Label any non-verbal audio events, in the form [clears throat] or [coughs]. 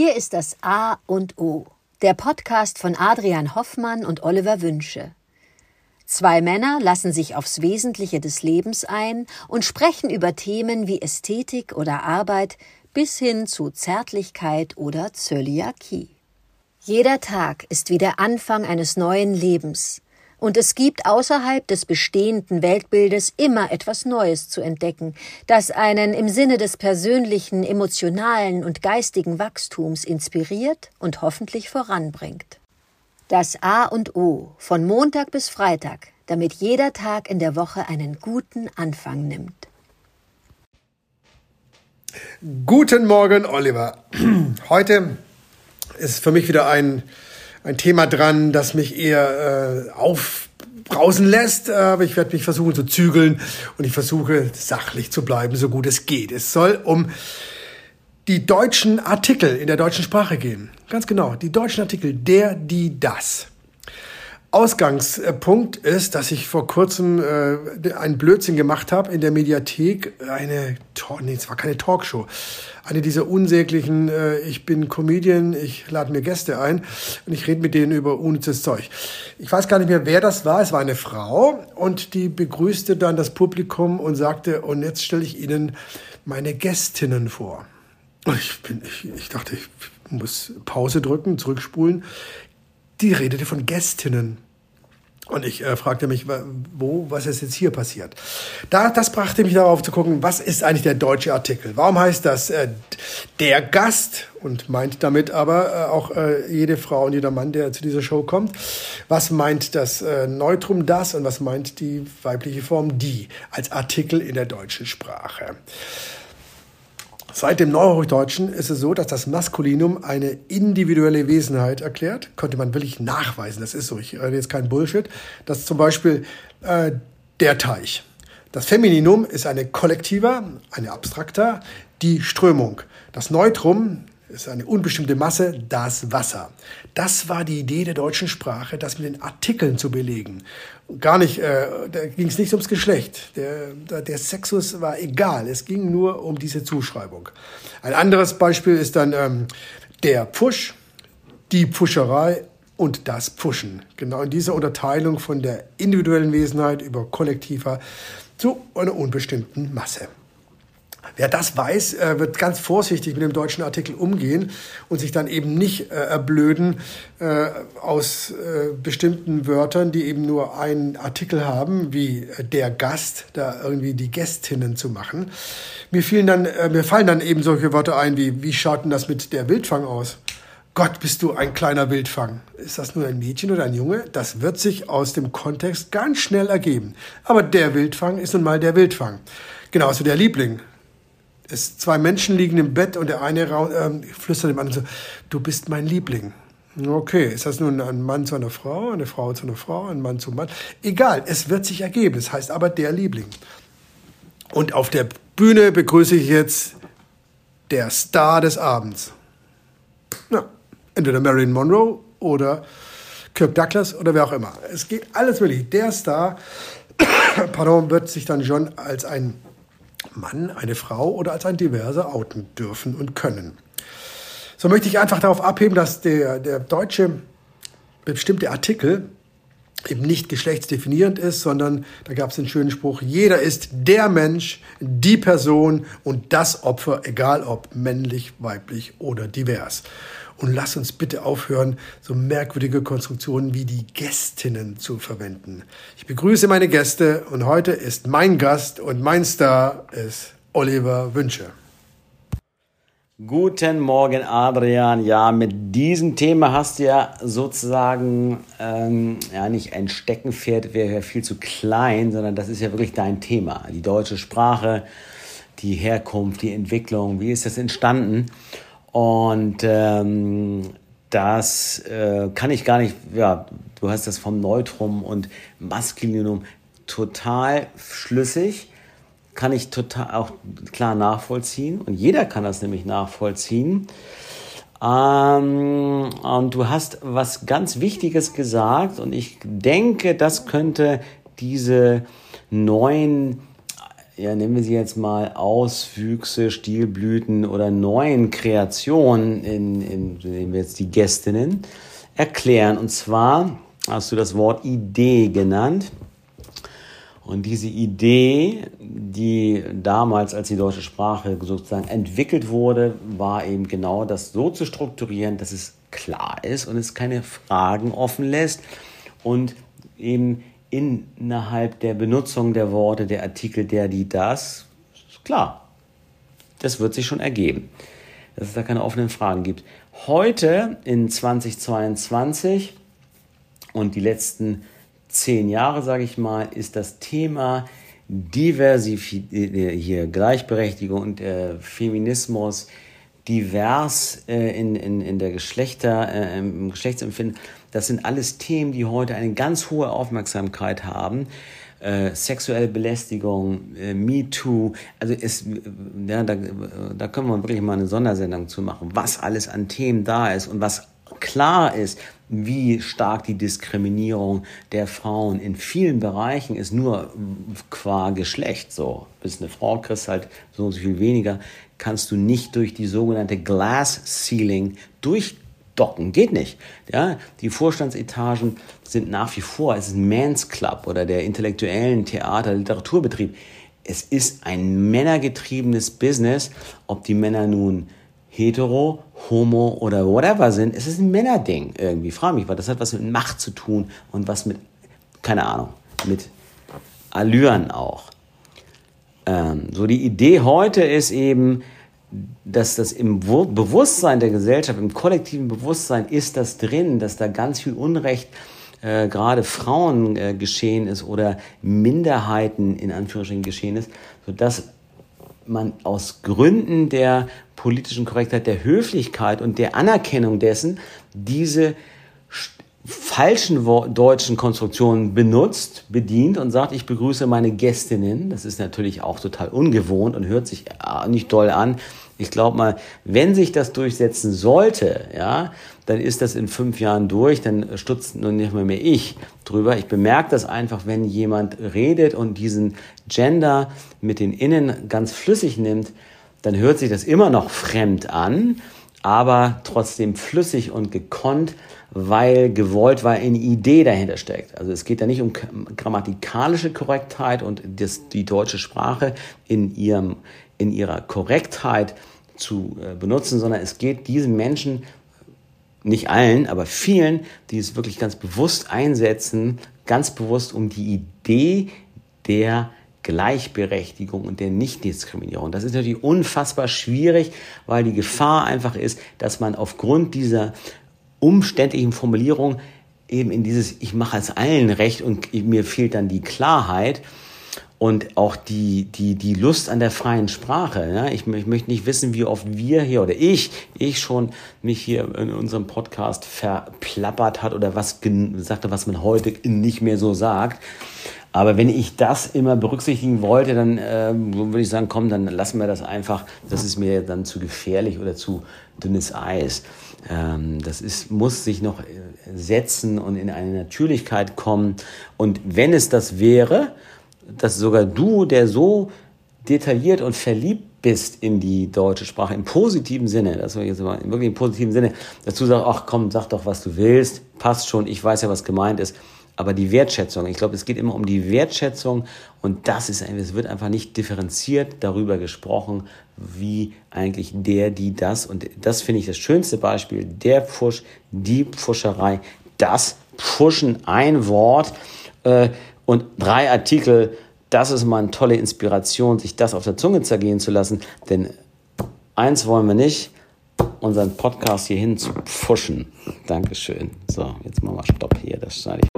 Hier ist das A und O, der Podcast von Adrian Hoffmann und Oliver Wünsche. Zwei Männer lassen sich aufs Wesentliche des Lebens ein und sprechen über Themen wie Ästhetik oder Arbeit bis hin zu Zärtlichkeit oder Zöliakie. Jeder Tag ist wie der Anfang eines neuen Lebens, und es gibt außerhalb des bestehenden Weltbildes immer etwas Neues zu entdecken, das einen im Sinne des persönlichen, emotionalen und geistigen Wachstums inspiriert und hoffentlich voranbringt. Das A und O von Montag bis Freitag, damit jeder Tag in der Woche einen guten Anfang nimmt. Guten Morgen, Oliver. [clears throat] Heute ist für mich wieder ein, ein Thema dran, das mich eher äh, aufbrausen lässt. Aber ich werde mich versuchen zu zügeln und ich versuche sachlich zu bleiben, so gut es geht. Es soll um die deutschen Artikel in der deutschen Sprache gehen. Ganz genau, die deutschen Artikel, der, die, das. Ausgangspunkt ist, dass ich vor kurzem äh, einen Blödsinn gemacht habe in der Mediathek. Eine, nee, es war keine Talkshow. Eine dieser unsäglichen, äh, ich bin Comedian, ich lade mir Gäste ein und ich rede mit denen über unnützes Zeug. Ich weiß gar nicht mehr, wer das war. Es war eine Frau und die begrüßte dann das Publikum und sagte, und jetzt stelle ich Ihnen meine Gästinnen vor. Und ich, bin, ich, ich dachte, ich muss Pause drücken, zurückspulen die redete von Gästinnen. Und ich äh, fragte mich, wo, was ist jetzt hier passiert? Da, das brachte mich darauf zu gucken, was ist eigentlich der deutsche Artikel? Warum heißt das äh, der Gast und meint damit aber äh, auch äh, jede Frau und jeder Mann, der zu dieser Show kommt? Was meint das äh, Neutrum das und was meint die weibliche Form die als Artikel in der deutschen Sprache? Seit dem Neuhochdeutschen ist es so, dass das Maskulinum eine individuelle Wesenheit erklärt. Konnte man wirklich nachweisen. Das ist so. Ich rede jetzt kein Bullshit. Das ist zum Beispiel äh, der Teich. Das Femininum ist eine kollektiver, eine abstrakter, die Strömung. Das Neutrum ist eine unbestimmte Masse, das Wasser. Das war die Idee der deutschen Sprache, das mit den Artikeln zu belegen. Gar nicht, äh, da ging es nicht ums Geschlecht. Der, der Sexus war egal. Es ging nur um diese Zuschreibung. Ein anderes Beispiel ist dann ähm, der Pfusch, die Pfuscherei und das Pfuschen. Genau in dieser Unterteilung von der individuellen Wesenheit über kollektiver zu einer unbestimmten Masse. Wer das weiß, äh, wird ganz vorsichtig mit dem deutschen Artikel umgehen und sich dann eben nicht äh, erblöden äh, aus bestimmten Wörtern, die eben nur einen Artikel haben, wie der Gast, da irgendwie die Gästinnen zu machen. Mir, fielen dann, mir fallen dann eben solche Wörter ein wie, wie schaut denn das mit der Wildfang aus? Gott, bist du ein kleiner Wildfang. Ist das nur ein Mädchen oder ein Junge? Das wird sich aus dem Kontext ganz schnell ergeben. Aber der Wildfang ist nun mal der Wildfang. Genauso der Liebling es zwei Menschen liegen im Bett und der eine äh, flüstert dem anderen so, du bist mein Liebling. Okay, ist das nun ein Mann zu einer Frau, eine Frau zu einer Frau, ein Mann zu einem Mann? Egal, es wird sich ergeben. Es heißt aber der Liebling. Und auf der Bühne begrüße ich jetzt der Star des Abends. Na, entweder Marilyn Monroe oder Kirk Douglas oder wer auch immer. Es geht alles möglich. Der Star, [coughs] pardon, wird sich dann schon als ein Mann, eine Frau oder als ein Diverser outen dürfen und können. So möchte ich einfach darauf abheben, dass der, der deutsche bestimmte Artikel eben nicht geschlechtsdefinierend ist, sondern da gab es den schönen Spruch, jeder ist der Mensch, die Person und das Opfer, egal ob männlich, weiblich oder divers. Und lass uns bitte aufhören, so merkwürdige Konstruktionen wie die Gästinnen zu verwenden. Ich begrüße meine Gäste und heute ist mein Gast und mein Star ist Oliver Wünsche. Guten Morgen, Adrian. Ja, mit diesem Thema hast du ja sozusagen ähm, ja nicht ein Steckenpferd, wäre ja viel zu klein, sondern das ist ja wirklich dein Thema. Die deutsche Sprache, die Herkunft, die Entwicklung, wie ist das entstanden? Und ähm, das äh, kann ich gar nicht, ja, du hast das vom Neutrum und Maskulinum total schlüssig, kann ich total auch klar nachvollziehen und jeder kann das nämlich nachvollziehen. Ähm, und du hast was ganz Wichtiges gesagt und ich denke, das könnte diese neuen ja, nennen wir sie jetzt mal Auswüchse, Stilblüten oder neuen Kreationen, in, in, nehmen wir jetzt die Gästinnen, erklären. Und zwar hast du das Wort Idee genannt. Und diese Idee, die damals, als die deutsche Sprache sozusagen entwickelt wurde, war eben genau das so zu strukturieren, dass es klar ist und es keine Fragen offen lässt und eben innerhalb der Benutzung der Worte, der Artikel, der, die, das, ist klar. Das wird sich schon ergeben, dass es da keine offenen Fragen gibt. Heute in 2022 und die letzten zehn Jahre, sage ich mal, ist das Thema Diversif äh, hier Gleichberechtigung und äh, Feminismus divers äh, in, in, in der Geschlechter, äh, im Geschlechtsempfinden. Das sind alles Themen, die heute eine ganz hohe Aufmerksamkeit haben. Äh, sexuelle Belästigung, äh, MeToo, also es, ja, da, da können wir wirklich mal eine Sondersendung zu machen, was alles an Themen da ist und was klar ist, wie stark die Diskriminierung der Frauen in vielen Bereichen ist, nur qua Geschlecht so. Bist eine Frau, kriegst halt so viel weniger, kannst du nicht durch die sogenannte Glass Ceiling durchdocken. Geht nicht. Ja, die Vorstandsetagen sind nach wie vor, es ist ein Mans Club oder der intellektuellen Theater, Literaturbetrieb. Es ist ein männergetriebenes Business, ob die Männer nun hetero, homo oder whatever sind, es ist ein Männerding irgendwie. Frage mich, weil das hat was mit Macht zu tun und was mit, keine Ahnung, mit Allüren auch. Ähm, so die Idee heute ist eben, dass das im Bewusstsein der Gesellschaft, im kollektiven Bewusstsein ist das drin, dass da ganz viel Unrecht äh, gerade Frauen äh, geschehen ist oder Minderheiten in Anführungsstrichen geschehen ist, sodass man aus Gründen der politischen Korrektheit, der Höflichkeit und der Anerkennung dessen diese falschen deutschen Konstruktionen benutzt, bedient und sagt, ich begrüße meine Gästinnen. Das ist natürlich auch total ungewohnt und hört sich äh, nicht doll an. Ich glaube mal, wenn sich das durchsetzen sollte, ja, dann ist das in fünf Jahren durch, dann stutzt nun nicht mehr, mehr ich drüber. Ich bemerke das einfach, wenn jemand redet und diesen Gender mit den Innen ganz flüssig nimmt, dann hört sich das immer noch fremd an, aber trotzdem flüssig und gekonnt, weil gewollt, weil eine Idee dahinter steckt. Also es geht da nicht um grammatikalische Korrektheit und das, die deutsche Sprache in, ihrem, in ihrer Korrektheit zu äh, benutzen, sondern es geht diesen Menschen, nicht allen, aber vielen, die es wirklich ganz bewusst einsetzen, ganz bewusst um die Idee der Gleichberechtigung und der Nichtdiskriminierung. Das ist natürlich unfassbar schwierig, weil die Gefahr einfach ist, dass man aufgrund dieser umständlichen Formulierung eben in dieses Ich mache es allen recht und mir fehlt dann die Klarheit und auch die, die, die Lust an der freien Sprache. Ja? Ich, ich möchte nicht wissen, wie oft wir hier oder ich, ich schon mich hier in unserem Podcast verplappert hat oder was sagte, was man heute nicht mehr so sagt. Aber wenn ich das immer berücksichtigen wollte, dann äh, würde ich sagen, komm, dann lassen wir das einfach. Das ist mir dann zu gefährlich oder zu dünnes Eis. Ähm, das ist, muss sich noch äh, setzen und in eine Natürlichkeit kommen. Und wenn es das wäre, dass sogar du, der so detailliert und verliebt bist in die deutsche Sprache, im positiven Sinne, das war jetzt wirklich im positiven Sinne, dass du sagst, ach komm, sag doch, was du willst, passt schon, ich weiß ja, was gemeint ist, aber die Wertschätzung, ich glaube, es geht immer um die Wertschätzung und das ist, es wird einfach nicht differenziert darüber gesprochen, wie eigentlich der, die, das und das finde ich das schönste Beispiel, der Pfusch, die Pfuscherei, das Pfuschen, ein Wort äh, und drei Artikel, das ist mal eine tolle Inspiration, sich das auf der Zunge zergehen zu lassen, denn eins wollen wir nicht, unseren Podcast hierhin zu pfuschen. Dankeschön. So, jetzt machen wir Stopp hier, das schneide ich.